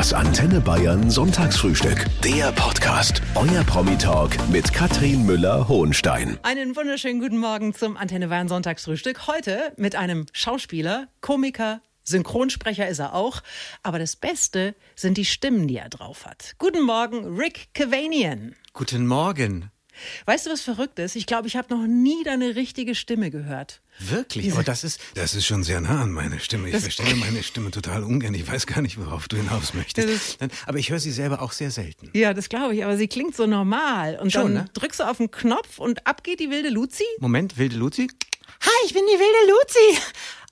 Das Antenne Bayern Sonntagsfrühstück. Der Podcast. Euer Promi-Talk mit Katrin Müller-Hohenstein. Einen wunderschönen guten Morgen zum Antenne Bayern Sonntagsfrühstück. Heute mit einem Schauspieler, Komiker, Synchronsprecher ist er auch. Aber das Beste sind die Stimmen, die er drauf hat. Guten Morgen, Rick Cavanian. Guten Morgen. Weißt du, was verrückt ist? Ich glaube, ich habe noch nie deine richtige Stimme gehört. Wirklich? Aber das ist, das ist schon sehr nah an meine Stimme. Ich verstelle meine Stimme total ungern. Ich weiß gar nicht, worauf du hinaus möchtest. Aber ich höre sie selber auch sehr selten. Ja, das glaube ich, aber sie klingt so normal. Und Schon, dann ne? drückst du auf den Knopf und ab geht die wilde Luzi. Moment, wilde Luzi? Hi, ich bin die wilde Luzi.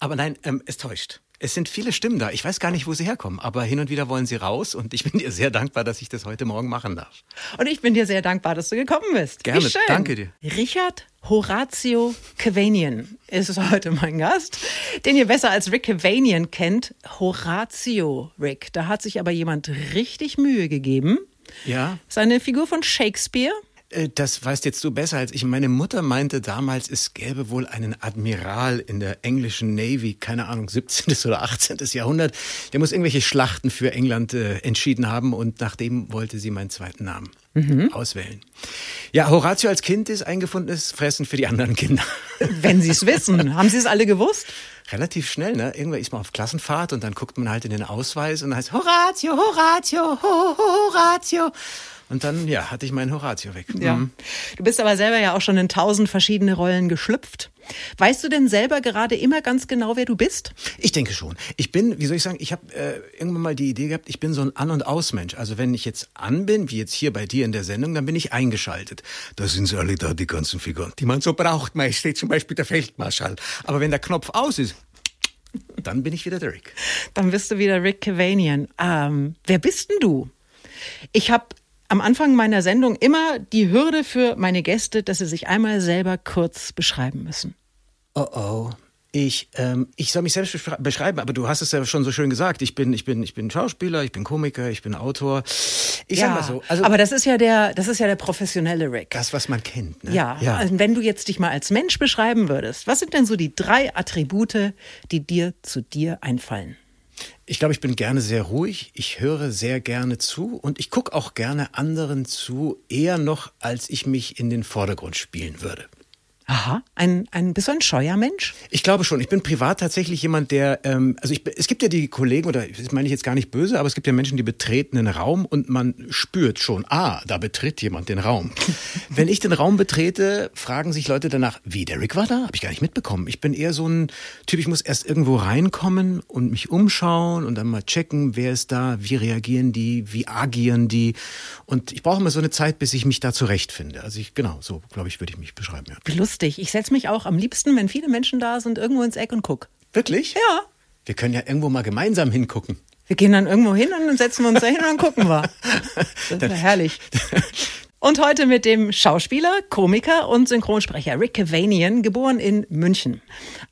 Aber nein, ähm, es täuscht. Es sind viele Stimmen da. Ich weiß gar nicht, wo sie herkommen. Aber hin und wieder wollen sie raus. Und ich bin dir sehr dankbar, dass ich das heute Morgen machen darf. Und ich bin dir sehr dankbar, dass du gekommen bist. Gerne, Wie schön. danke dir. Richard Horatio Cavanian ist heute mein Gast, den ihr besser als Rick Cavanian kennt. Horatio Rick. Da hat sich aber jemand richtig Mühe gegeben. Ja? Seine Figur von Shakespeare. Äh, Das weißt jetzt du besser als ich. Meine Mutter meinte damals, es gäbe wohl einen Admiral in der englischen Navy, keine Ahnung, 17. oder 18. Jahrhundert. Der muss irgendwelche Schlachten für England äh, entschieden haben und nach dem wollte sie meinen zweiten Namen auswählen. Ja, Horatio als Kind ist eingefundenes Fressen für die anderen Kinder. Wenn Sie es wissen. Haben Sie es alle gewusst? Relativ schnell, ne? Irgendwann ist man auf Klassenfahrt und dann guckt man halt in den Ausweis und dann heißt Horatio, Horatio, ho, ho, Horatio. Und dann, ja, hatte ich meinen Horatio weg. Ja. Mhm. Du bist aber selber ja auch schon in tausend verschiedene Rollen geschlüpft. Weißt du denn selber gerade immer ganz genau, wer du bist? Ich denke schon. Ich bin, wie soll ich sagen, ich habe äh, irgendwann mal die Idee gehabt, ich bin so ein An- und Ausmensch. Also wenn ich jetzt an bin, wie jetzt hier bei dir in der Sendung, dann bin ich eingeschaltet. Da sind sie alle da, die ganzen Figuren, die man so braucht. Man steht zum Beispiel der Feldmarschall. Aber wenn der Knopf aus ist, dann bin ich wieder der Rick. Dann bist du wieder Rick Cavanian. Ähm, wer bist denn du? Ich habe am Anfang meiner Sendung immer die Hürde für meine Gäste, dass sie sich einmal selber kurz beschreiben müssen. Oh oh. Ich, ähm, ich soll mich selbst beschrei- beschreiben, aber du hast es ja schon so schön gesagt. Ich bin, ich bin, ich bin Schauspieler, ich bin Komiker, ich bin Autor. Ich sag mal so. Also aber das ist ja der, das ist ja der professionelle Rick. das, was man kennt. Ne? Ja, ja. Also wenn du jetzt dich mal als Mensch beschreiben würdest, was sind denn so die drei Attribute, die dir zu dir einfallen? Ich glaube, ich bin gerne sehr ruhig, ich höre sehr gerne zu und ich gucke auch gerne anderen zu, eher noch, als ich mich in den Vordergrund spielen würde. Aha, ein, ein, bist du ein scheuer Mensch? Ich glaube schon. Ich bin privat tatsächlich jemand, der, ähm, also ich, es gibt ja die Kollegen, oder das meine ich jetzt gar nicht böse, aber es gibt ja Menschen, die betreten einen Raum und man spürt schon, ah, da betritt jemand den Raum. Wenn ich den Raum betrete, fragen sich Leute danach, wie, der Rick war da? Habe ich gar nicht mitbekommen. Ich bin eher so ein Typ, ich muss erst irgendwo reinkommen und mich umschauen und dann mal checken, wer ist da, wie reagieren die, wie agieren die. Und ich brauche immer so eine Zeit, bis ich mich da zurechtfinde. Also ich, genau, so, glaube ich, würde ich mich beschreiben, ja. Wie lustig. Ich setze mich auch am liebsten, wenn viele Menschen da sind, irgendwo ins Eck und guck. Wirklich? Ja. Wir können ja irgendwo mal gemeinsam hingucken. Wir gehen dann irgendwo hin und dann setzen wir uns da hin und dann gucken wir. Das ist ja herrlich. Und heute mit dem Schauspieler, Komiker und Synchronsprecher Rick Cavanian, geboren in München.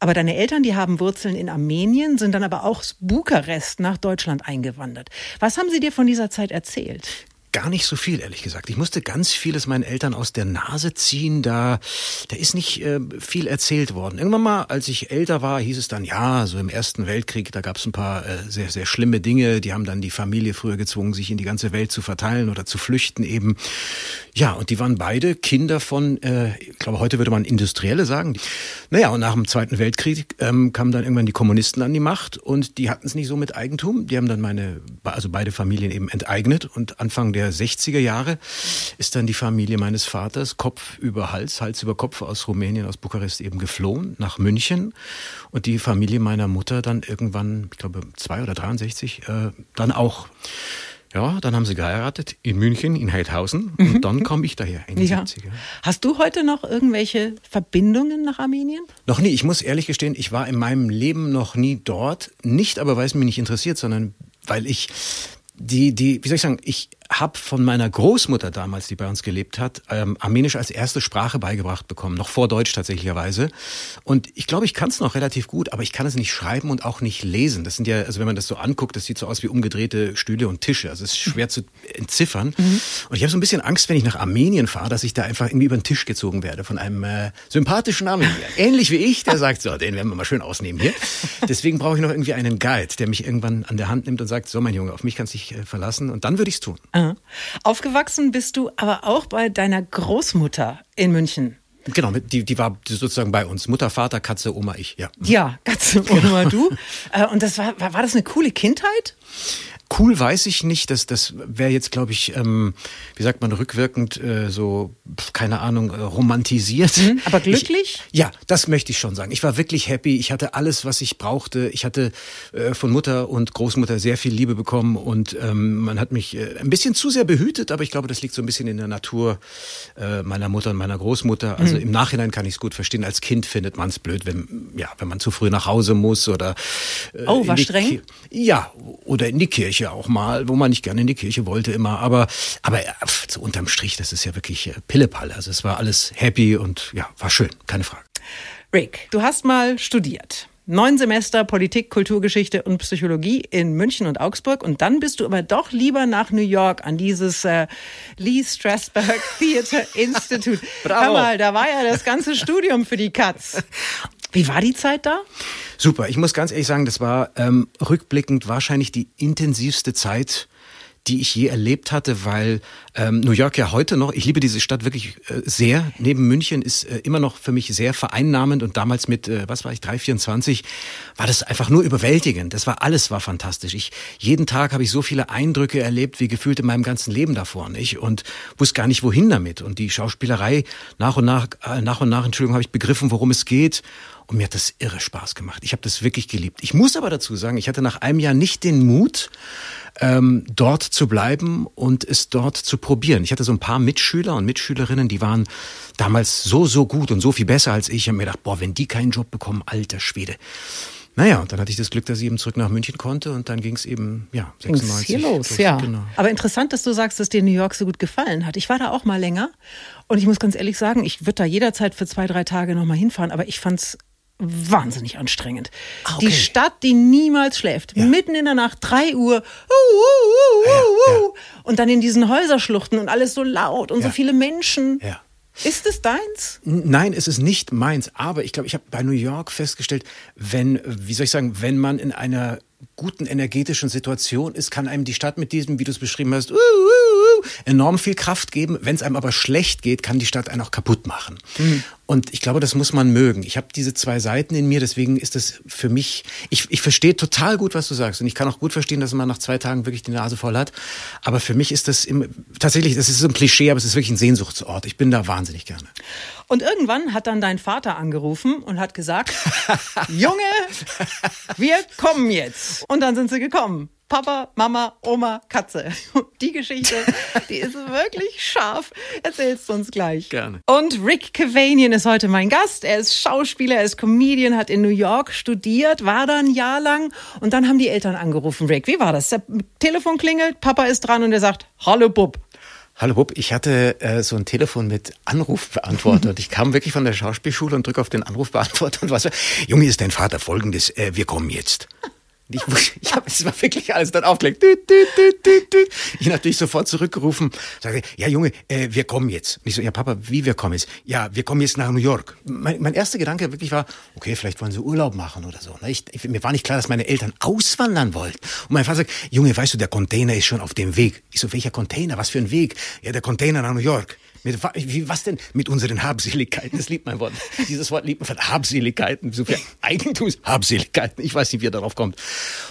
Aber deine Eltern, die haben Wurzeln in Armenien, sind dann aber auch aus Bukarest nach Deutschland eingewandert. Was haben sie dir von dieser Zeit erzählt? Gar nicht so viel, ehrlich gesagt. Ich musste ganz vieles meinen Eltern aus der Nase ziehen. Da, da ist nicht äh, viel erzählt worden. Irgendwann mal, als ich älter war, hieß es dann, ja, so im Ersten Weltkrieg, da gab es ein paar äh, sehr, sehr schlimme Dinge. Die haben dann die Familie früher gezwungen, sich in die ganze Welt zu verteilen oder zu flüchten eben. Ja, und die waren beide Kinder von, äh, ich glaube, heute würde man Industrielle sagen. Naja, und nach dem Zweiten Weltkrieg ähm, kamen dann irgendwann die Kommunisten an die Macht und die hatten es nicht so mit Eigentum. Die haben dann meine, also beide Familien eben enteignet und Anfang der 60er Jahre ist dann die Familie meines Vaters Kopf über Hals, Hals über Kopf aus Rumänien, aus Bukarest eben geflohen nach München und die Familie meiner Mutter dann irgendwann, ich glaube, zwei oder 63, äh, dann auch. Ja, dann haben sie geheiratet in München, in Heidhausen und dann kam ich daher, 71. Ja. Hast du heute noch irgendwelche Verbindungen nach Armenien? Noch nie. Ich muss ehrlich gestehen, ich war in meinem Leben noch nie dort. Nicht aber, weil es mich nicht interessiert, sondern weil ich die, die, wie soll ich sagen, ich habe von meiner Großmutter damals, die bei uns gelebt hat, ähm, Armenisch als erste Sprache beigebracht bekommen, noch vor Deutsch tatsächlicherweise. Und ich glaube, ich kann es noch relativ gut, aber ich kann es nicht schreiben und auch nicht lesen. Das sind ja, also wenn man das so anguckt, das sieht so aus wie umgedrehte Stühle und Tische. Also es ist schwer zu entziffern. Mhm. Und ich habe so ein bisschen Angst, wenn ich nach Armenien fahre, dass ich da einfach irgendwie über den Tisch gezogen werde von einem äh, sympathischen Armenier. Ähnlich wie ich, der sagt, so, den werden wir mal schön ausnehmen hier. Deswegen brauche ich noch irgendwie einen Guide, der mich irgendwann an der Hand nimmt und sagt, so mein Junge, auf mich kannst du dich äh, verlassen. Und dann würde ich es tun. Aha. Aufgewachsen bist du aber auch bei deiner Großmutter in München. Genau, die, die war sozusagen bei uns. Mutter, Vater, Katze, Oma, ich. Ja, ja Katze, Oma, du. Äh, und das war, war das eine coole Kindheit? Cool weiß ich nicht. Das, das wäre jetzt, glaube ich, ähm, wie sagt man, rückwirkend äh, so, keine Ahnung, äh, romantisiert. Mhm, aber glücklich? Ich, ja, das möchte ich schon sagen. Ich war wirklich happy. Ich hatte alles, was ich brauchte. Ich hatte äh, von Mutter und Großmutter sehr viel Liebe bekommen und ähm, man hat mich äh, ein bisschen zu sehr behütet, aber ich glaube, das liegt so ein bisschen in der Natur äh, meiner Mutter und meiner Großmutter. Also mhm. im Nachhinein kann ich es gut verstehen. Als Kind findet man es blöd, wenn, ja, wenn man zu früh nach Hause muss oder. Äh, oh, war streng? Ki ja, oder in die Kirche Kirche auch mal, wo man nicht gerne in die Kirche wollte immer. Aber, aber so unterm Strich, das ist ja wirklich äh, Pillepalle. Also es war alles happy und ja, war schön, keine Frage. Rick, du hast mal studiert. Neun Semester Politik, Kulturgeschichte und Psychologie in München und Augsburg. Und dann bist du aber doch lieber nach New York an dieses äh, Lee Strasberg Theater Institute. Bravo. Hör mal, da war ja das ganze Studium für die Katz. Wie war die Zeit da? Super. Ich muss ganz ehrlich sagen, das war ähm, rückblickend wahrscheinlich die intensivste Zeit, die ich je erlebt hatte, weil ähm, New York ja heute noch, ich liebe diese Stadt wirklich äh, sehr, neben München ist äh, immer noch für mich sehr vereinnahmend und damals mit, äh, was war ich, 324, war das einfach nur überwältigend. Das war alles war fantastisch. Ich, jeden Tag habe ich so viele Eindrücke erlebt, wie gefühlt in meinem ganzen Leben davor, nicht? Und wusste gar nicht, wohin damit. Und die Schauspielerei, nach und nach, äh, nach und nach, Entschuldigung, habe ich begriffen, worum es geht und mir hat das irre Spaß gemacht. Ich habe das wirklich geliebt. Ich muss aber dazu sagen, ich hatte nach einem Jahr nicht den Mut, ähm, dort zu bleiben und es dort zu probieren. Ich hatte so ein paar Mitschüler und Mitschülerinnen, die waren damals so, so gut und so viel besser als ich. Ich habe mir gedacht, boah, wenn die keinen Job bekommen, alter Schwede. Naja, und dann hatte ich das Glück, dass ich eben zurück nach München konnte und dann ging es eben, ja, 96. Hier los, los, ja. Genau. Aber interessant, dass du sagst, dass dir New York so gut gefallen hat. Ich war da auch mal länger und ich muss ganz ehrlich sagen, ich würde da jederzeit für zwei, drei Tage nochmal hinfahren, aber ich fand's wahnsinnig anstrengend. Ah, okay. Die Stadt, die niemals schläft. Ja. Mitten in der Nacht, drei Uhr. Uh, uh, uh, und dann in diesen Häuserschluchten und alles so laut und so viele Menschen. Ja. Ist es deins? Nein, es ist nicht meins. Aber ich glaube, ich habe bei New York festgestellt, wenn, wie soll ich sagen, wenn man in einer guten energetischen Situation ist, kann einem die Stadt mit diesem, wie du es beschrieben hast, uh, uh, enorm viel Kraft geben. Wenn es einem aber schlecht geht, kann die Stadt einen auch kaputt machen. Mhm. Und ich glaube, das muss man mögen. Ich habe diese zwei Seiten in mir, deswegen ist das für mich, ich, ich verstehe total gut, was du sagst. Und ich kann auch gut verstehen, dass man nach zwei Tagen wirklich die Nase voll hat. Aber für mich ist das im, tatsächlich, das ist so ein Klischee, aber es ist wirklich ein Sehnsuchtsort. Ich bin da wahnsinnig gerne. Und irgendwann hat dann dein Vater angerufen und hat gesagt, Junge, wir kommen jetzt. Und dann sind sie gekommen. Papa, Mama, Oma, Katze. Die Geschichte, die ist wirklich scharf. Erzählst du uns gleich. Gerne. Und Rick Cavanian ist heute mein Gast. Er ist Schauspieler, er ist Comedian, hat in New York studiert, war da ein Jahr lang und dann haben die Eltern angerufen. Rick, wie war das? Der Telefon klingelt, Papa ist dran und er sagt, hallo Bub. Hallo Bub, ich hatte äh, so ein Telefon mit Anrufbeantworter. ich kam wirklich von der Schauspielschule und drücke auf den Anrufbeantworter und was. Junge, ist dein Vater folgendes, äh, wir kommen jetzt. Ich, ich habe es war wirklich alles dann aufgelegt. Ich natürlich sofort zurückgerufen, sage, ja Junge, äh, wir kommen jetzt. Und ich so, ja Papa, wie wir kommen jetzt? Ja, wir kommen jetzt nach New York. Mein, mein erster Gedanke wirklich war, okay, vielleicht wollen sie Urlaub machen oder so. Ne? Ich, ich, mir war nicht klar, dass meine Eltern auswandern wollten. Und mein Vater sagt, Junge, weißt du, der Container ist schon auf dem Weg. Ich so, welcher Container? Was für ein Weg? Ja, der Container nach New York. Mit, wie, was denn? Mit unseren Habseligkeiten. Das liebt mein Wort. Dieses Wort liebt man von Habseligkeiten. So viel Eigentumshabseligkeiten. Ich weiß nicht, wie er darauf kommt.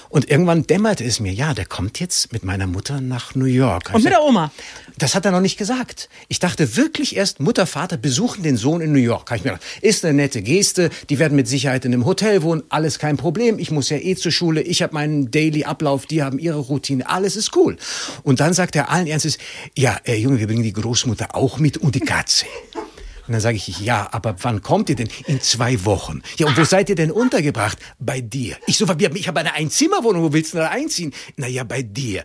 Und irgendwann dämmerte es mir, ja, der kommt jetzt mit meiner Mutter nach New York. Und mit der Oma? Das hat er noch nicht gesagt. Ich dachte wirklich erst, Mutter, Vater besuchen den Sohn in New York. Habe ich mir gedacht, ist eine nette Geste. Die werden mit Sicherheit in einem Hotel wohnen. Alles kein Problem. Ich muss ja eh zur Schule. Ich habe meinen Daily-Ablauf. Die haben ihre Routine. Alles ist cool. Und dann sagt er allen Ernstes, ja, äh, Junge, wir bringen die Großmutter auch mit und die Katze. Und dann sage ich, ja, aber wann kommt ihr denn? In zwei Wochen. Ja, und wo seid ihr denn untergebracht? Bei dir. Ich so, ich habe eine Einzimmerwohnung, wo willst du da einziehen? Naja, bei dir.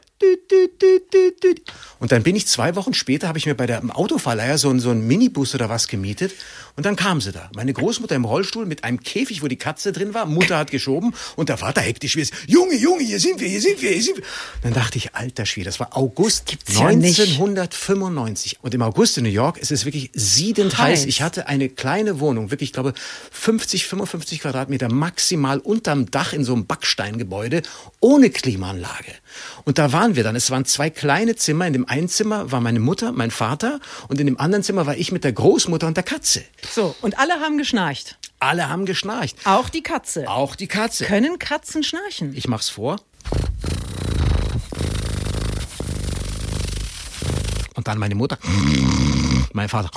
Und dann bin ich zwei Wochen später, habe ich mir bei der Autoverleiher so, so einen Minibus oder was gemietet. Und dann kam sie da. Meine Großmutter im Rollstuhl mit einem Käfig, wo die Katze drin war. Mutter hat geschoben und der Vater hektisch wie es. Junge, Junge, hier sind wir, hier sind wir, hier sind wir. Dann dachte ich, alter Schwede, das war August Gibt's ja nicht. 1995. Und im August in New York ist es wirklich siedend heiß. Heiß. Ich hatte eine kleine Wohnung, wirklich, ich glaube, 50, 55 Quadratmeter maximal unterm Dach in so einem Backsteingebäude ohne Klimaanlage. Und da waren wir dann. Es waren zwei kleine Zimmer. In dem einen Zimmer war meine Mutter, mein Vater und in dem anderen Zimmer war ich mit der Großmutter und der Katze. So, und alle haben geschnarcht. Alle haben geschnarcht. Auch die Katze. Auch die Katze. Können Katzen schnarchen? Ich mach's vor. Und dann meine Mutter. Mein Vater.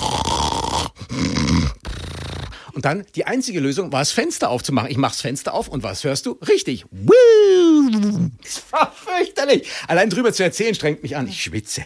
Und dann die einzige Lösung war das Fenster aufzumachen. Ich mach's Fenster auf und was hörst du? Richtig. Das war fürchterlich. Allein drüber zu erzählen strengt mich an. Ich schwitze.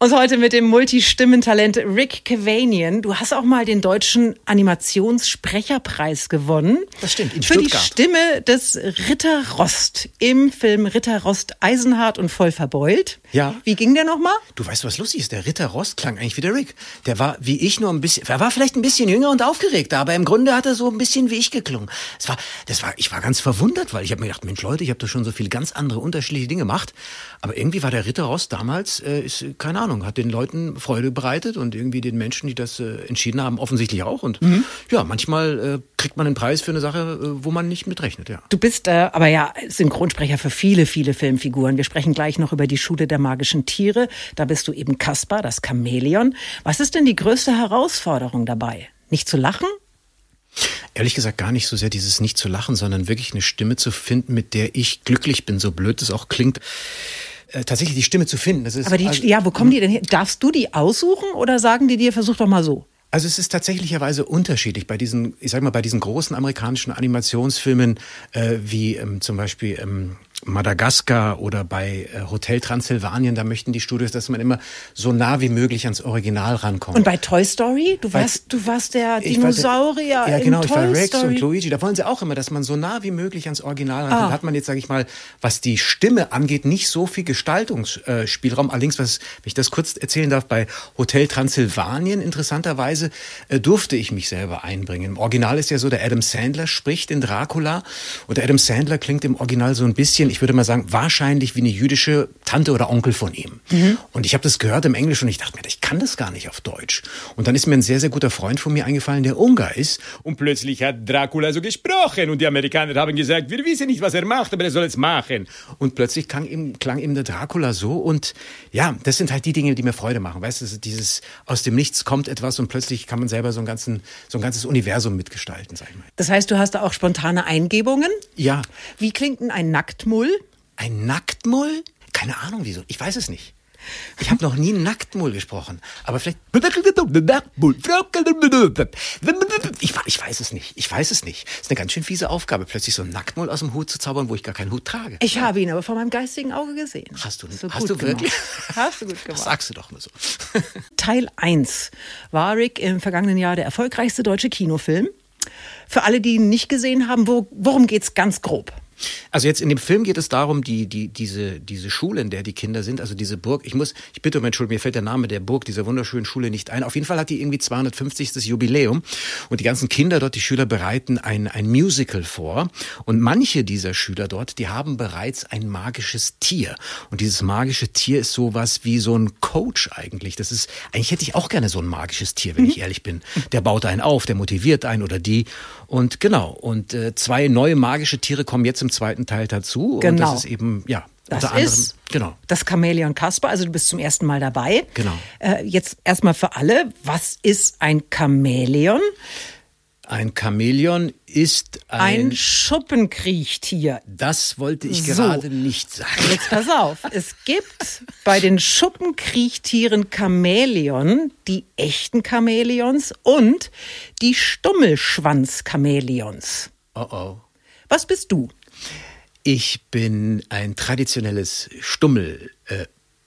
Und heute mit dem Multistimmentalent Rick Cavanian. Du hast auch mal den deutschen Animationssprecherpreis gewonnen. Das stimmt, in Für Stuttgart. die Stimme des Ritter Rost im Film Ritter Rost Eisenhart und voll verbeult. Ja. Wie ging der nochmal? Du weißt, was lustig ist? Der Ritter Rost klang eigentlich wie der Rick. Der war wie ich nur ein bisschen, er war vielleicht ein bisschen jünger und aufgeregter, aber im Grunde hat er so ein bisschen wie ich geklungen. Es war, das war, ich war ganz verwundert, weil ich habe mir gedacht, Mensch Leute, ich habe da schon so viele ganz andere unterschiedliche Dinge gemacht. Aber irgendwie war der Ritter Rost damals, äh, ist, äh, keine Ahnung, hat den Leuten Freude bereitet und irgendwie den Menschen, die das äh, entschieden haben, offensichtlich auch. Und ja, manchmal äh, kriegt man einen Preis für eine Sache, äh, wo man nicht mitrechnet, ja. Du bist äh, aber ja Synchronsprecher für viele, viele Filmfiguren. Wir sprechen gleich noch über die Schule der magischen Tiere. Da bist du eben Kaspar, das Chamäleon. Was ist denn die größte Herausforderung dabei? Nicht zu lachen? Ehrlich gesagt gar nicht so sehr dieses nicht zu lachen, sondern wirklich eine Stimme zu finden, mit der ich glücklich bin, so blöd es auch klingt. Äh, tatsächlich die Stimme zu finden. Das ist Aber die, also, ja, wo kommen die denn her? Darfst du die aussuchen oder sagen die dir, versuch doch mal so? Also es ist tatsächlicherweise unterschiedlich bei diesen, ich sag mal, bei diesen großen amerikanischen Animationsfilmen äh, wie ähm, zum Beispiel ähm, Madagaskar oder bei äh, Hotel Transsilvanien, da möchten die Studios, dass man immer so nah wie möglich ans Original rankommt. Und bei Toy Story? Du warst, du warst der Ich war- Dinosaurier Ja, in genau, ich war Toy Rex Story. und Luigi. Da wollen sie auch immer, dass man so nah wie möglich ans Original rankommt. Ah. Da hat man jetzt, sage ich mal, was die Stimme angeht, nicht so viel Gestaltungsspielraum. Allerdings, was, wenn ich das kurz erzählen darf, bei Hotel Transsilvanien, interessanterweise, äh, durfte ich mich selber einbringen. Im Original ist ja so, der Adam Sandler spricht in Dracula und der Adam Sandler klingt im Original so ein bisschen, ich würde mal sagen, wahrscheinlich wie eine jüdische Tante oder Onkel von ihm. Und ich habe das gehört im Englisch und ich dachte mir, ich kann das gar nicht auf Deutsch. Und dann ist mir ein sehr, sehr guter Freund von mir eingefallen, der Ungar ist. Und plötzlich hat Dracula so gesprochen und die Amerikaner haben gesagt, wir wissen nicht, was er macht, aber er soll es machen. Und plötzlich klang ihm, klang ihm der Dracula so und ja, das sind halt die Dinge, die mir Freude machen. Weißt du, dieses aus dem Nichts kommt etwas und plötzlich kann man selber so, einen ganzen, so ein ganzes Universum mitgestalten, sag ich mal. Das heißt, du hast da auch spontane Eingebungen? Ja, Wie klingt denn ein Nacktmull? ein Nacktmull? Keine Ahnung wieso. Ich weiß es nicht. Ich habe noch nie Nacktmull gesprochen, aber vielleicht. Ich, ich weiß es nicht. Ich weiß es nicht. Es ist eine ganz schön fiese Aufgabe, plötzlich so einen Nacktmull aus dem Hut zu zaubern, wo ich gar keinen Hut trage. Ich habe ihn aber vor meinem geistigen Auge gesehen. Hast du nicht? So hast du wirklich? Gemacht. Hast du gut Das gemacht. sagst du doch nur so. Teil 1 war Rick im vergangenen Jahr der erfolgreichste deutsche Kinofilm. Für alle, die ihn nicht gesehen haben, wo, worum geht's ganz grob? Also jetzt in dem Film geht es darum, die, die, diese, diese Schule, in der die Kinder sind, also diese Burg. Ich muss, ich bitte um Entschuldigung, mir fällt der Name der Burg, dieser wunderschönen Schule nicht ein. Auf jeden Fall hat die irgendwie 250. Jubiläum und die ganzen Kinder dort, die Schüler bereiten ein, ein Musical vor und manche dieser Schüler dort, die haben bereits ein magisches Tier und dieses magische Tier ist sowas wie so ein Coach eigentlich. Das ist, eigentlich hätte ich auch gerne so ein magisches Tier, wenn ich ehrlich bin. Der baut einen auf, der motiviert einen oder die und genau. Und äh, zwei neue magische Tiere kommen jetzt im zweiten Teil dazu. Und Genau. das ist eben, ja, Das unter anderem, ist genau. das Chamäleon Kasper, also du bist zum ersten Mal dabei. Genau. Äh, jetzt erstmal für alle, was ist ein Chamäleon? Ein Chamäleon ist Ein ein, Schuppenkriechtier. das wollte ich So. gerade nicht sagen. Jetzt pass auf, es gibt bei den Schuppenkriechtieren Chamäleon die echten Chamäleons und die Stummelschwanz-Chamäleons. Oh oh. Was bist du? Ich bin ein traditionelles Stummel. Äh,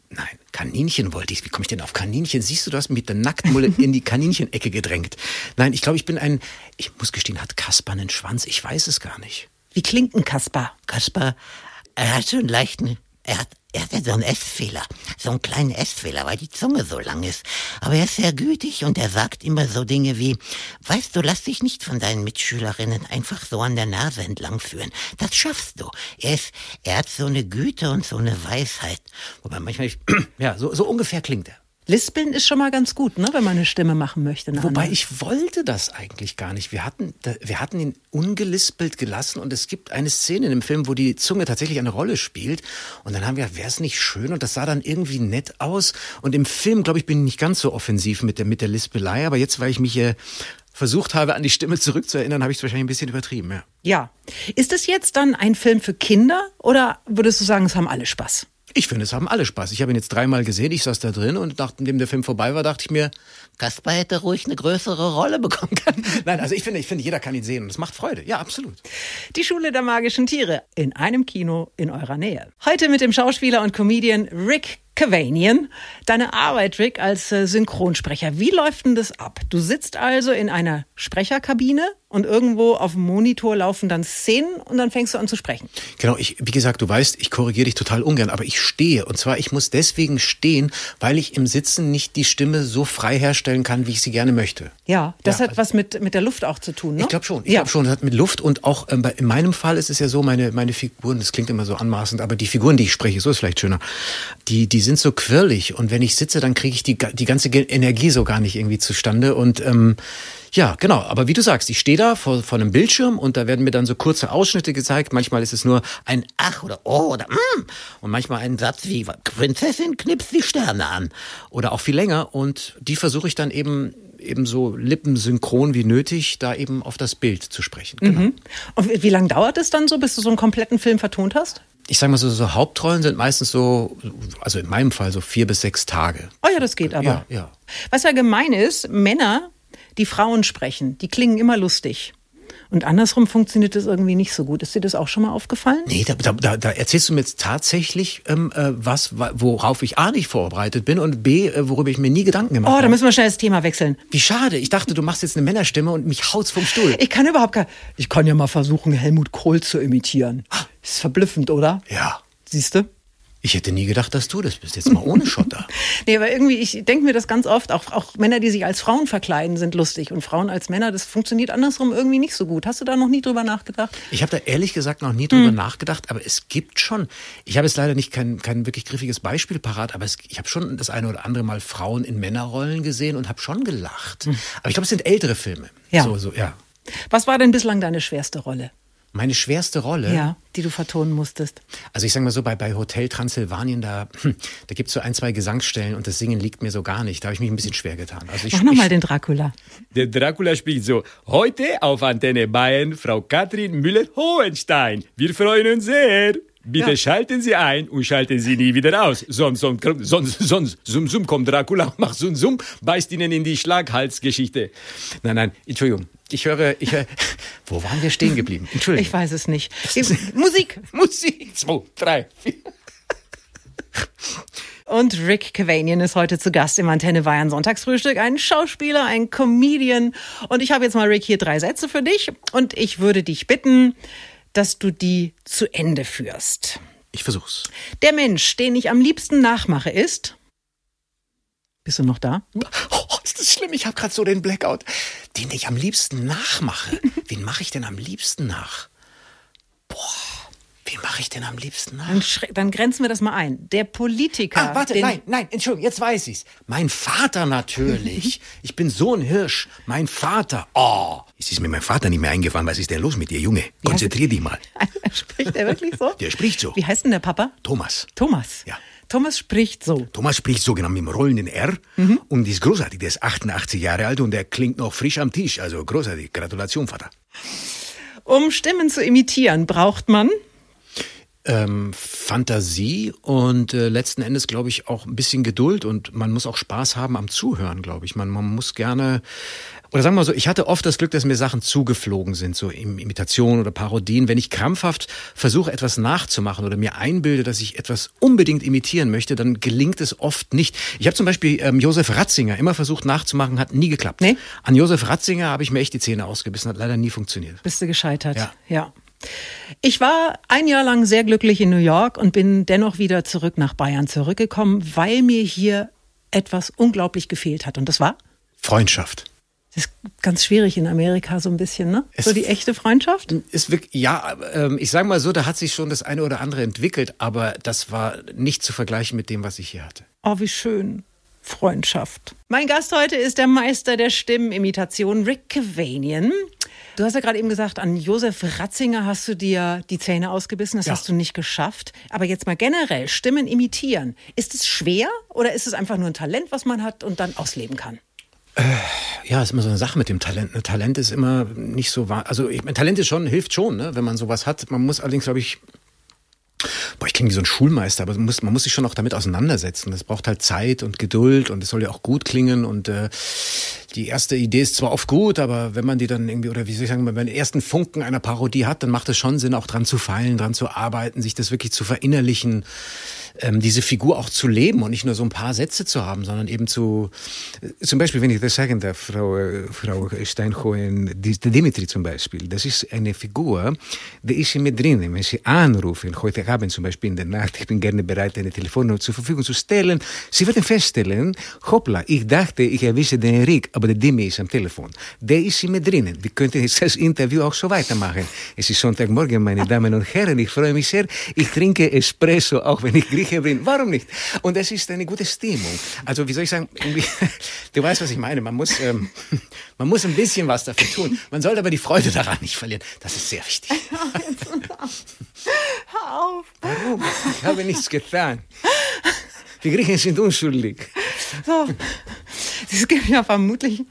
nein, Kaninchen wollte ich. Wie komme ich denn auf Kaninchen? Siehst du, du hast mich mit der Nacktmulle in die Kaninchenecke gedrängt. Nein, ich glaube, ich bin ein. Ich muss gestehen, hat Kasper einen Schwanz? Ich weiß es gar nicht. Wie klingt ein Kasper? Kaspar, er hat so einen leichten Er hat, er hat ja so einen Essfehler, so einen kleinen Essfehler, weil die Zunge so lang ist. Aber er ist sehr gütig und er sagt immer so Dinge wie, weißt du, lass dich nicht von deinen Mitschülerinnen einfach so an der Nase entlang führen. Das schaffst du. Er ist, er hat so eine Güte und so eine Weisheit. Wobei manchmal, ich, ja, so, so ungefähr klingt er. Lispeln ist schon mal ganz gut, ne, wenn man eine Stimme machen möchte. Wobei andere. ich wollte das eigentlich gar nicht. Wir hatten, wir hatten ihn ungelispelt gelassen und es gibt eine Szene in dem Film, wo die Zunge tatsächlich eine Rolle spielt. Und dann haben wir, wäre es nicht schön? Und das sah dann irgendwie nett aus. Und im Film, glaube ich, bin ich nicht ganz so offensiv mit der, mit der Lispelei. Aber jetzt, weil ich mich äh, versucht habe, an die Stimme zurückzuerinnern, habe ich es wahrscheinlich ein bisschen übertrieben. Ja. Ja. Ist es jetzt dann ein Film für Kinder oder würdest du sagen, es haben alle Spaß? Ich finde, es haben alle Spaß. Ich habe ihn jetzt dreimal gesehen, ich saß da drin und nachdem der Film vorbei war, dachte ich mir, Kasper hätte ruhig eine größere Rolle bekommen können. nein, also ich finde, ich finde, jeder kann ihn sehen und es macht Freude. Ja, absolut. Die Schule der magischen Tiere in einem Kino in eurer Nähe. Heute mit dem Schauspieler und Comedian Rick Cavanian. Deine Arbeit, Rick, als äh, Synchronsprecher. Wie läuft denn das ab? Du sitzt also in einer Sprecherkabine und irgendwo auf dem Monitor laufen dann Szenen und dann fängst du an zu sprechen. Genau, ich, wie gesagt, du weißt, ich korrigiere dich total ungern, aber ich stehe. Und zwar, ich muss deswegen stehen, weil ich im Sitzen nicht die Stimme so frei herstellen kann, wie ich sie gerne möchte. Ja, das Ja, hat was mit, mit der Luft auch zu tun, ne? Ich glaube schon. Ich ja. glaube schon. Das hat mit Luft und auch ähm, bei- in meinem Fall ist es ja so, meine, meine Figuren, das klingt immer so anmaßend, aber die Figuren, die ich spreche, so ist vielleicht schöner, die, die sind so quirlig und wenn ich sitze, dann kriege ich die, die ganze Energie so gar nicht irgendwie zustande und ähm, ja, genau. Aber wie du sagst, ich stehe da vor, vor einem Bildschirm und da werden mir dann so kurze Ausschnitte gezeigt. Manchmal ist es nur ein Ach oder oh oder mm. und manchmal ein Satz wie Prinzessin knipst die Sterne an. oder auch viel länger und die versuche ich dann eben eben so lippensynchron wie nötig da eben auf das Bild zu sprechen. Genau. Und wie, wie lange dauert es dann so, bis du so einen kompletten Film vertont hast? Ich sag mal so, so Hauptrollen sind meistens so, also in meinem Fall so vier bis sechs Tage. Oh ja, das geht aber. Ja, ja. Was ja gemein ist, Männer, die Frauen sprechen, die klingen immer lustig. Und andersrum funktioniert das irgendwie nicht so gut. Ist dir das auch schon mal aufgefallen? Nee, da, da- da, erzählst du mir jetzt tatsächlich ähm, äh, was, wa- worauf ich A nicht vorbereitet bin und B, äh, worüber ich mir nie Gedanken gemacht Oh, da habe. müssen wir schnell das Thema wechseln. Wie schade. Ich dachte, du machst jetzt eine Männerstimme und mich haut's vom Stuhl. Ich kann überhaupt gar. Ich kann ja mal versuchen, Helmut Kohl zu imitieren. Ist verblüffend, oder? Ja. Siehst du? Ich hätte nie gedacht, dass du das bist. Jetzt mal ohne Schotter. Nee, aber irgendwie, ich denke mir das ganz oft, auch, auch Männer, die sich als Frauen verkleiden, sind lustig. Und Frauen als Männer, das funktioniert andersrum irgendwie nicht so gut. Hast du da noch nie drüber nachgedacht? Ich habe da ehrlich gesagt noch nie drüber nachgedacht, aber es gibt schon. Ich habe jetzt leider nicht kein, kein wirklich griffiges Beispiel parat, aber es, ich habe schon das eine oder andere Mal Frauen in Männerrollen gesehen und habe schon gelacht. Aber ich glaube, es sind ältere Filme. Ja. So, so, ja. Was war denn bislang deine schwerste Rolle? Meine schwerste Rolle. Ja, die du vertonen musstest. Also ich sage mal so, bei, bei Hotel Transsilvanien, da, hm, da gibt's so ein, zwei Gesangsstellen und das Singen liegt mir so gar nicht. Da habe ich mich ein bisschen schwer getan. Also ich, Mach nochmal den Dracula. Der Dracula spricht so. Heute auf Antenne Bayern Frau Katrin Müller-Hohenstein. Wir freuen uns sehr. Bitte Ja. schalten Sie ein und schalten Sie nie wieder aus. Sonst, sonst, sonst, sonst, sum, sum, kommt Dracula und macht sum, sum, beißt Ihnen in die Schlaghalsgeschichte. nein, nein, Entschuldigung. Ich höre, ich höre, wo waren wir stehen geblieben? Entschuldigung. Ich weiß es nicht. Musik. Musik. Zwei, drei, vier. Und Rick Cavanian ist heute zu Gast im Antenne Bayern Sonntagsfrühstück. Ein Schauspieler, ein Comedian. Und ich habe jetzt mal, Rick, hier drei Sätze für dich. Und ich würde dich bitten, dass du die zu Ende führst. Ich versuch's. Der Mensch, den ich am liebsten nachmache, ist. Bist du noch da? Oh, ist das schlimm? Ich habe gerade so den Blackout, den ich am liebsten nachmache. Wen mache ich denn am liebsten nach? Boah, wen mache ich denn am liebsten nach? Dann, dann grenzen wir das mal ein. Der Politiker. Ah, warte, nein, nein, Entschuldigung, jetzt weiß ich's. Mein Vater natürlich. Ich bin so ein Hirsch. Mein Vater. Oh, es ist mir mein Vater nicht mehr eingefallen. Was ist denn los mit dir, Junge? Konzentrier dich mal. Spricht er wirklich so? Der spricht so. Wie heißt denn der Papa? Thomas. Thomas. Ja. Thomas spricht so. Thomas spricht so genau mit dem rollenden R und ist großartig. Der ist 88 Jahre alt und der klingt noch frisch am Tisch. Also großartig. Gratulation, Vater. Um Stimmen zu imitieren, braucht man ähm, Fantasie und äh, letzten Endes, glaube ich, auch ein bisschen Geduld und man muss auch Spaß haben am Zuhören, glaube ich. Man, man muss gerne, oder sagen wir mal so, ich hatte oft das Glück, dass mir Sachen zugeflogen sind, so im Imitationen oder Parodien. Wenn ich krampfhaft versuche, etwas nachzumachen oder mir einbilde, dass ich etwas unbedingt imitieren möchte, dann gelingt es oft nicht. Ich habe zum Beispiel ähm, Josef Ratzinger immer versucht nachzumachen, hat nie geklappt. Nee? An Josef Ratzinger habe ich mir echt die Zähne ausgebissen, hat leider nie funktioniert. Bist du gescheitert? Ja. ja. Ich war ein Jahr lang sehr glücklich in New York und bin dennoch wieder zurück nach Bayern zurückgekommen, weil mir hier etwas unglaublich gefehlt hat. Und das war? Freundschaft. Das ist ganz schwierig in Amerika so ein bisschen, ne? Es so die echte Freundschaft? Ist wirklich, ja, ähm, ich sage mal so, da hat sich schon das eine oder andere entwickelt, aber das war nicht zu vergleichen mit dem, was ich hier hatte. Oh, wie schön. Freundschaft. Mein Gast heute ist der Meister der Stimmenimitation, Rick Cavanian. Du hast ja gerade eben gesagt, an Josef Ratzinger hast du dir die Zähne ausgebissen, das Ja. hast du nicht geschafft. Aber jetzt mal generell, Stimmen imitieren. Ist es schwer oder ist es einfach nur ein Talent, was man hat und dann ausleben kann? Ja, ist immer so eine Sache mit dem Talent. Ne? Talent ist immer nicht so wahr. Also ich Talent ist schon, hilft schon, ne? wenn man sowas hat. Man muss allerdings, glaube ich, boah, ich klinge wie so ein Schulmeister, aber man muss, man muss sich schon auch damit auseinandersetzen. Das braucht halt Zeit und Geduld und es soll ja auch gut klingen und äh, die erste Idee ist zwar oft gut, aber wenn man die dann irgendwie, oder wie soll ich sagen, wenn man den ersten Funken einer Parodie hat, dann macht es schon Sinn, auch dran zu feilen, dran zu arbeiten, sich das wirklich zu verinnerlichen, ähm, diese Figur auch zu leben und nicht nur so ein paar Sätze zu haben, sondern eben zu, äh, zum Beispiel, wenn ich das sagen darf, Frau, äh, Frau Steinhohen, die, Dimitri zum Beispiel, das ist eine Figur, die ist in mir drinnen. Wenn Sie anrufen, heute Abend zum Beispiel in der Nacht, ich bin gerne bereit, eine Telefonnummer zur Verfügung zu stellen, Sie werden feststellen, hoppla, ich dachte, ich erwische den Rick, aber der Dimi ist am Telefon. Der ist in mir drinnen. Wir könnten jetzt das Interview auch so weitermachen. Es ist Sonntagmorgen, meine Damen und Herren, ich freue mich sehr. Ich trinke Espresso, auch wenn ich Grieche bin. Warum nicht? Und es ist eine gute Stimmung. Also, wie soll ich sagen, du weißt, was ich meine. Man muss, ähm, man muss ein bisschen was dafür tun. Man sollte aber die Freude daran nicht verlieren. Das ist sehr wichtig. Hör auf! Warum? Ich habe nichts getan. Die Griechen sind unschuldig. So. Es gibt ja vermutlich,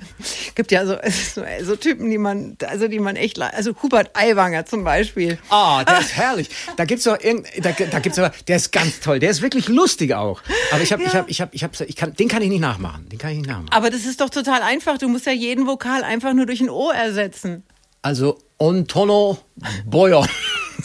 gibt ja so, so, so Typen, die man, also die man echt, also Hubert Aiwanger zum Beispiel. Ah, der ist herrlich. Da gibt's doch irgend, da, da gibt's aber, der ist ganz toll. Der ist wirklich lustig auch. Aber ich habe, ich Ja. habe, ich habe, ich habe, ich kann, den kann ich nicht nachmachen. Den kann ich nicht nachmachen. Aber das ist doch total einfach. Du musst ja jeden Vokal einfach nur durch ein O ersetzen. Also Antono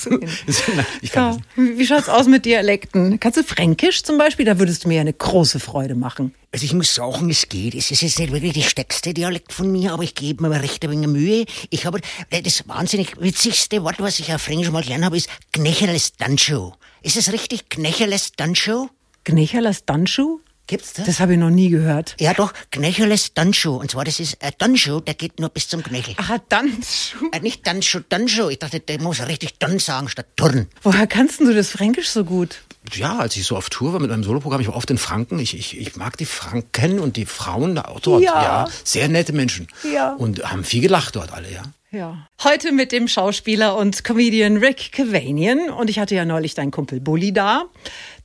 Boyer. ich kann Ja. Wie schaut's aus mit Dialekten? Kannst du Fränkisch zum Beispiel? Da würdest du mir ja eine große Freude machen. Also ich muss sagen, es geht. Es ist jetzt nicht wirklich der stärkste Dialekt von mir, aber ich gebe mir mal recht ein wenig Mühe. Ich habe, äh, das wahnsinnig witzigste Wort, was ich auf Fränkisch mal gelernt habe, ist Knecheles Dancho. Ist es richtig? Knecheles Dancho? Gnecherlas Danschuh? Gibt's das? Das habe ich noch nie gehört. Ja doch, Knecheles Dancho. Und zwar, das ist ein Dancho, der geht nur bis zum Knöchel. Ah, Danschuh. Äh, nicht Dancho, Dancho. Ich dachte, der muss richtig Dann sagen statt Turn. Woher kannst du das Fränkisch so gut? Ja, als ich so auf Tour war mit meinem Soloprogramm, ich war oft in Franken. Ich, ich, ich mag die Franken und die Frauen da auch dort. Ja. Ja. sehr nette Menschen. Ja. Und haben viel gelacht dort alle, ja. Ja. Heute mit dem Schauspieler und Comedian Rick Cavanian. Und ich hatte ja neulich deinen Kumpel Bully da.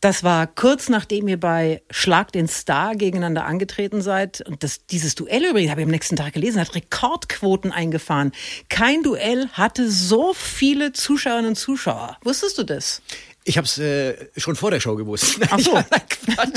Das war kurz nachdem ihr bei Schlag den Star gegeneinander angetreten seid. Und das, dieses Duell übrigens, habe ich am nächsten Tag gelesen, hat Rekordquoten eingefahren. Kein Duell hatte so viele Zuschauerinnen und Zuschauer. Wusstest du das? Ich habe es äh, schon vor der Show gewusst. Ach so. Ja, nein,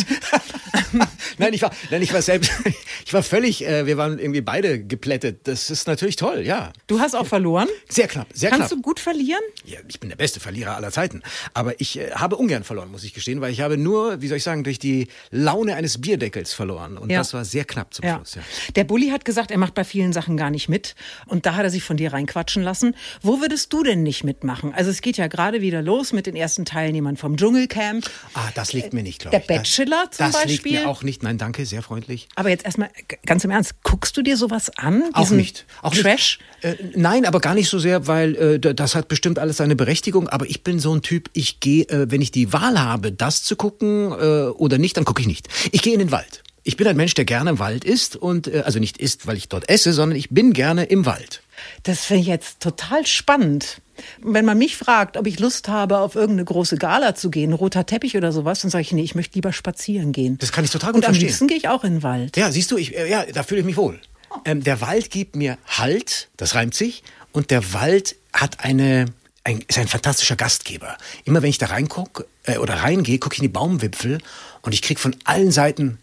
nein, ich war, nein, ich war selbst, ich war völlig, äh, wir waren irgendwie beide geplättet. Das ist natürlich toll, ja. Du hast auch verloren. Sehr knapp, sehr Kannst knapp. du gut verlieren? Ja, ich bin der beste Verlierer aller Zeiten. Aber ich äh, habe ungern verloren, muss ich gestehen, weil ich habe nur, wie soll ich sagen, durch die Laune eines Bierdeckels verloren. Und Ja. das war sehr knapp zum Ja. Schluss. Ja. Der Bulli hat gesagt, er macht bei vielen Sachen gar nicht mit. Und da hat er sich von dir reinquatschen lassen. Wo würdest du denn nicht mitmachen? Also es geht ja gerade wieder los mit den ersten Teilnehmern vom Dschungelcamp. Ah, das liegt mir nicht, glaube Der ich. Das- Bachelor zum das liegt Beispiel? mir auch nicht. Nein, danke, sehr freundlich. Aber jetzt erstmal ganz im Ernst, guckst du dir sowas an? Auch nicht. Auch Trash? Nicht. Äh, nein, aber gar nicht so sehr, weil äh, das hat bestimmt alles seine Berechtigung. Aber ich bin so ein Typ, ich gehe, äh, wenn ich die Wahl habe, das zu gucken äh, oder nicht, dann gucke ich nicht. Ich gehe in den Wald. Ich bin ein Mensch, der gerne im Wald ist und äh, also nicht isst, weil ich dort esse, sondern ich bin gerne im Wald. Das finde ich jetzt total spannend. Wenn man mich fragt, ob ich Lust habe, auf irgendeine große Gala zu gehen, roter Teppich oder sowas, dann sage ich, nee, ich möchte lieber spazieren gehen. Das kann ich total gut Und am verstehen. liebsten gehe ich auch in den Wald. Ja, siehst du, ich, äh, ja, da fühle ich mich wohl. Ähm, der Wald gibt mir Halt, das reimt sich, und der Wald hat eine, ein, ist ein fantastischer Gastgeber. Immer wenn ich da reingucke äh, oder reingehe, gucke ich in die Baumwipfel und ich krieg von allen Seiten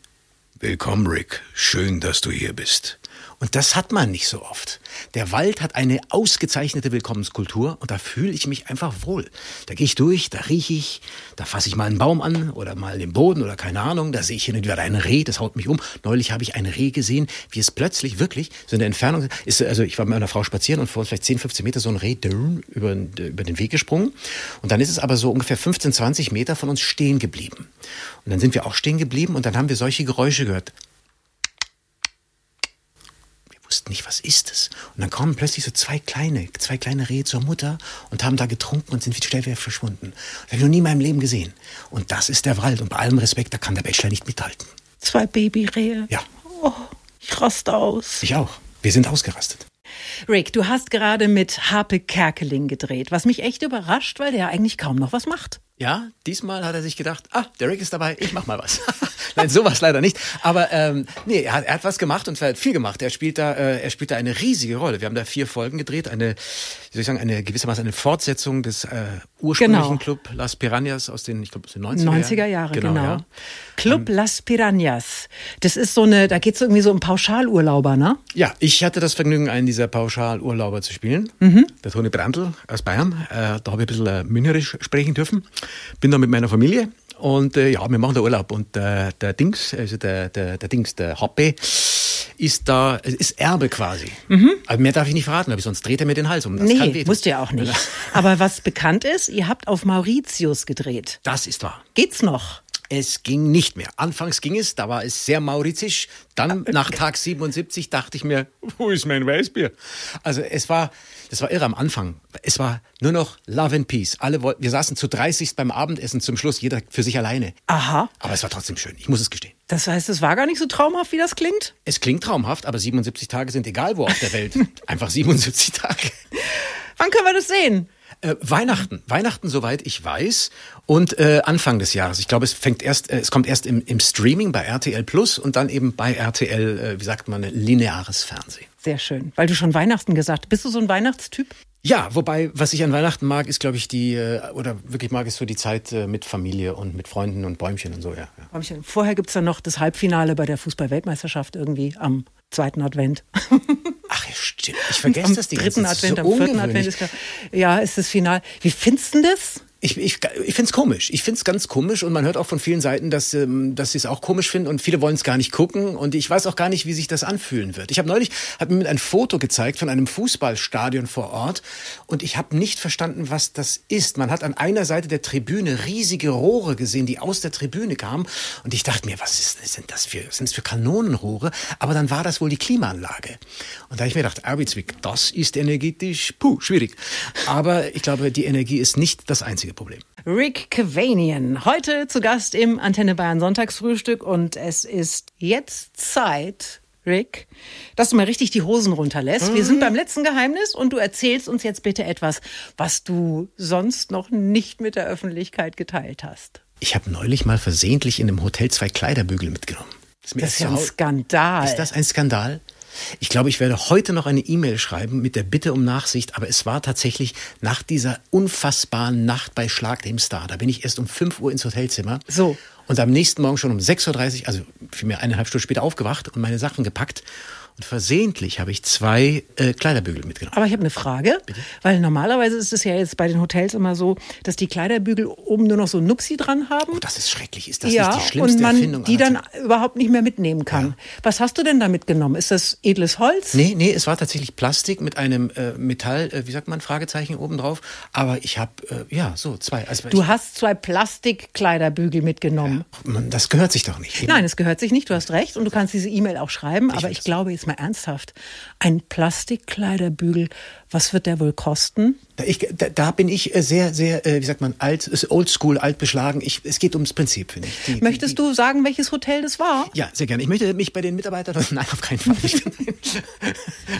Willkommen, Rick. Schön, dass du hier bist. Und das hat man nicht so oft. Der Wald hat eine ausgezeichnete Willkommenskultur und da fühle ich mich einfach wohl. Da gehe ich durch, da rieche ich, da fasse ich mal einen Baum an oder mal den Boden oder keine Ahnung, da sehe ich hin und wieder ein Reh, das haut mich um. Neulich habe ich ein Reh gesehen, wie es plötzlich wirklich so in der Entfernung ist, also ich war mit meiner Frau spazieren und vor uns vielleicht 10, 15 Meter so ein Reh über, über den Weg gesprungen und dann ist es aber so ungefähr 15, 20 Meter von uns stehen geblieben. Und dann sind wir auch stehen geblieben und dann haben wir solche Geräusche gehört wussten nicht, was ist es. Und dann kommen plötzlich so zwei kleine, zwei kleine Rehe zur Mutter und haben da getrunken und sind wieder schnell wieder verschwunden. Das habe ich noch nie in meinem Leben gesehen. Und das ist der Wald. Und bei allem Respekt, da kann der Bachelor nicht mithalten. Zwei Babyrehe. Ja. Oh, ich raste aus. Ich auch. Wir sind ausgerastet. Rick, du hast gerade mit Harpe Kerkeling gedreht, was mich echt überrascht, weil der eigentlich kaum noch was macht. Ja, diesmal hat er sich gedacht, ah, Derek ist dabei, ich mach mal was. Nein, sowas leider nicht. Aber ähm, nee, er hat, er hat was gemacht und er hat viel gemacht. Er spielt da, äh, er spielt da eine riesige Rolle. Wir haben da vier Folgen gedreht, eine, wie soll ich sagen, eine gewissermaßen eine Fortsetzung des äh, ursprünglichen Genau. Club Las Piranhas aus den, ich glaube, aus den 90er, 90er Jahre, genau. Ja. Club Las Piranhas. Das ist so eine, da geht es irgendwie so um Pauschalurlauber, ne? Ja, ich hatte das Vergnügen, einen dieser Pauschalurlauber zu spielen. Mhm. Der Toni Brandl aus Bayern. Äh, da habe ich ein bisschen äh, Münchnerisch sprechen dürfen. Bin da mit meiner Familie und äh, ja, wir machen da Urlaub. Und äh, der Dings, also der, der, der Dings, der Hoppe, ist da, ist Erbe quasi. Aber mehr darf ich nicht verraten, aber sonst dreht er mir den Hals um. Das Mhm. nee, musst du ja auch nicht. Aber was bekannt ist, ihr habt auf Mauritius gedreht. Das ist wahr. Geht's noch? Es ging nicht mehr. Anfangs ging es, da war es sehr mauritisch. Dann nach Tag 77 dachte ich mir, wo ist mein Weißbier? Also es war, das war irre am Anfang. Es war nur noch Love and Peace. Alle wollten, wir saßen zu 30 beim Abendessen zum Schluss, jeder für sich alleine. Aha. Aber es war trotzdem schön. Ich muss es gestehen. Das heißt, es war gar nicht so traumhaft, wie das klingt? Es klingt traumhaft, aber 77 Tage sind egal wo auf der Welt. Einfach 77 Tage. Wann können wir das sehen? Äh, Weihnachten, Weihnachten, soweit ich weiß, und äh, Anfang des Jahres. Ich glaube, es fängt erst, äh, es kommt erst im, im Streaming bei RTL Plus und dann eben bei RTL, äh, wie sagt man, lineares Fernsehen. Sehr schön. Weil du schon Weihnachten gesagt hast. Bist du so ein Weihnachtstyp? Ja, wobei, was ich an Weihnachten mag, ist, glaube ich, die, äh, oder wirklich mag, ist so die Zeit äh, mit Familie und mit Freunden und Bäumchen und so, ja. ja. Räumchen. Vorher gibt's dann noch das Halbfinale bei der Fußball-Weltmeisterschaft irgendwie am zweiten Advent. Ach ja, stimmt. Ich vergesse am das die dritten ganze Zeit. Advent, So am vierten. Advent ist klar. Ja, ist das Final. Wie findest du das? Ich, ich, ich finde es komisch. Ich finde es ganz komisch und man hört auch von vielen Seiten, dass, ähm, dass sie es auch komisch finden und viele wollen es gar nicht gucken und ich weiß auch gar nicht, wie sich das anfühlen wird. Ich habe neulich, hat mir ein Foto gezeigt von einem Fußballstadion vor Ort und ich habe nicht verstanden, was das ist. Man hat an einer Seite der Tribüne riesige Rohre gesehen, die aus der Tribüne kamen und ich dachte mir, was ist, sind das für, sind das für Kanonenrohre? Aber dann war das wohl die Klimaanlage. Und da habe ich mir gedacht, Arbeitsweg, das ist energetisch, puh, schwierig. Aber ich glaube, die Energie ist nicht das einzige Problem. Rick Cavanian, heute zu Gast im Antenne Bayern Sonntagsfrühstück und es ist jetzt Zeit, Rick, dass du mal richtig die Hosen runterlässt. Wir sind beim letzten Geheimnis und du erzählst uns jetzt bitte etwas, was du sonst noch nicht mit der Öffentlichkeit geteilt hast. Ich habe neulich mal versehentlich in einem Hotel zwei Kleiderbügel mitgenommen. mir Das ist ja ein Skandal. Ist das ein Skandal? Ich glaube, ich werde heute noch eine E-Mail schreiben mit der Bitte um Nachsicht, aber es war tatsächlich nach dieser unfassbaren Nacht bei Schlag dem Star. Da bin ich erst um 5 Uhr ins Hotelzimmer. So. Und am nächsten Morgen schon um 6.30 Uhr, also vielmehr eineinhalb Stunden später aufgewacht und meine Sachen gepackt. Und versehentlich habe ich zwei äh, Kleiderbügel mitgenommen. Aber ich habe eine Frage, weil normalerweise ist es ja jetzt bei den Hotels immer so, dass die Kleiderbügel oben nur noch so ein Nupsi dran haben. Oh, das ist schrecklich. Ist das ja, nicht die schlimmste und man Erfindung die dann Zeiten? überhaupt nicht mehr mitnehmen kann. Was hast du denn da mitgenommen? Ist das edles Holz? Nee, nee, es war tatsächlich Plastik mit einem äh, Metall, äh, wie sagt man, Fragezeichen oben drauf. Aber ich habe, äh, ja, so zwei. Also, Du hast zwei Plastikkleiderbügel mitgenommen. man, das gehört sich doch nicht. Nein, es gehört sich nicht, du hast recht und du kannst diese E-Mail auch schreiben, aber ich glaube jetzt mal ernsthaft, ein Plastikkleiderbügel, was wird der wohl kosten? Da, ich, da, da bin ich äh, sehr, sehr, äh, wie sagt man, alt, oldschool, alt beschlagen. Ich, es geht ums Prinzip, finde ich. Die, die, Möchtest du sagen, welches Hotel das war? Ja, sehr gerne. Ich möchte mich bei den Mitarbeitern, nein, auf keinen Fall.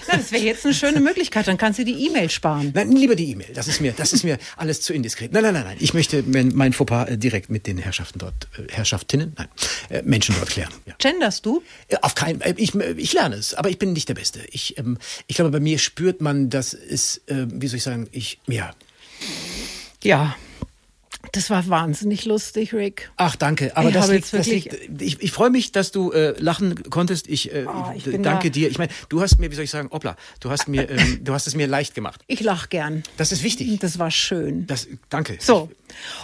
Na, das wäre jetzt eine schöne Möglichkeit, dann kannst du die E-Mail sparen. nein, lieber die E-Mail. Das ist mir, das ist mir alles zu indiskret. Nein, nein, nein, nein. Ich möchte mein, mein Fauxpas äh, direkt mit den Herrschaften dort, Herrschaftinnen, nein, Menschen dort klären. Ja. Genderst du? Auf keinen ich, ich lerne es, aber ich bin nicht der Beste. Ich, ähm, ich glaube, bei mir spürt man, dass es, äh, wie soll ich sagen, ich, ja, Ja. Das war wahnsinnig lustig, Rick. Ach, danke. Aber Ich das liegt, das liegt, ich, ich freue mich, dass du äh, lachen konntest. Ich, äh, Oh, ich danke da- dir. Ich meine, du hast mir, wie soll ich sagen, hoppla, du hast mir, ähm, du hast es mir leicht gemacht. Ich lach gern. Das ist wichtig. Das war schön. Das, danke. So.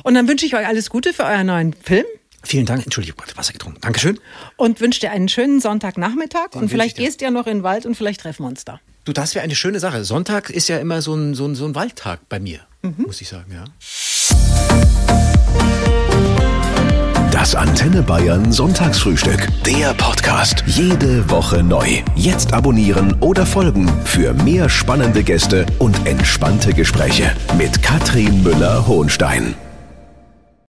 Und dann wünsche ich euch alles Gute für euren neuen Film Vielen Dank. Entschuldigung, ich habe Wasser getrunken. Dankeschön. und wünsche dir einen schönen Sonntagnachmittag. Und wünsche vielleicht gehst du ja noch in den Wald und vielleicht treffen wir uns da. Du, das wäre eine schöne Sache. Sonntag ist ja immer so ein, so ein, so ein Waldtag bei mir, muss ich sagen, ja. Das Antenne Bayern Sonntagsfrühstück. Der Podcast. Jede Woche neu. Jetzt abonnieren oder folgen für mehr spannende Gäste und entspannte Gespräche mit Katrin Müller-Hohenstein.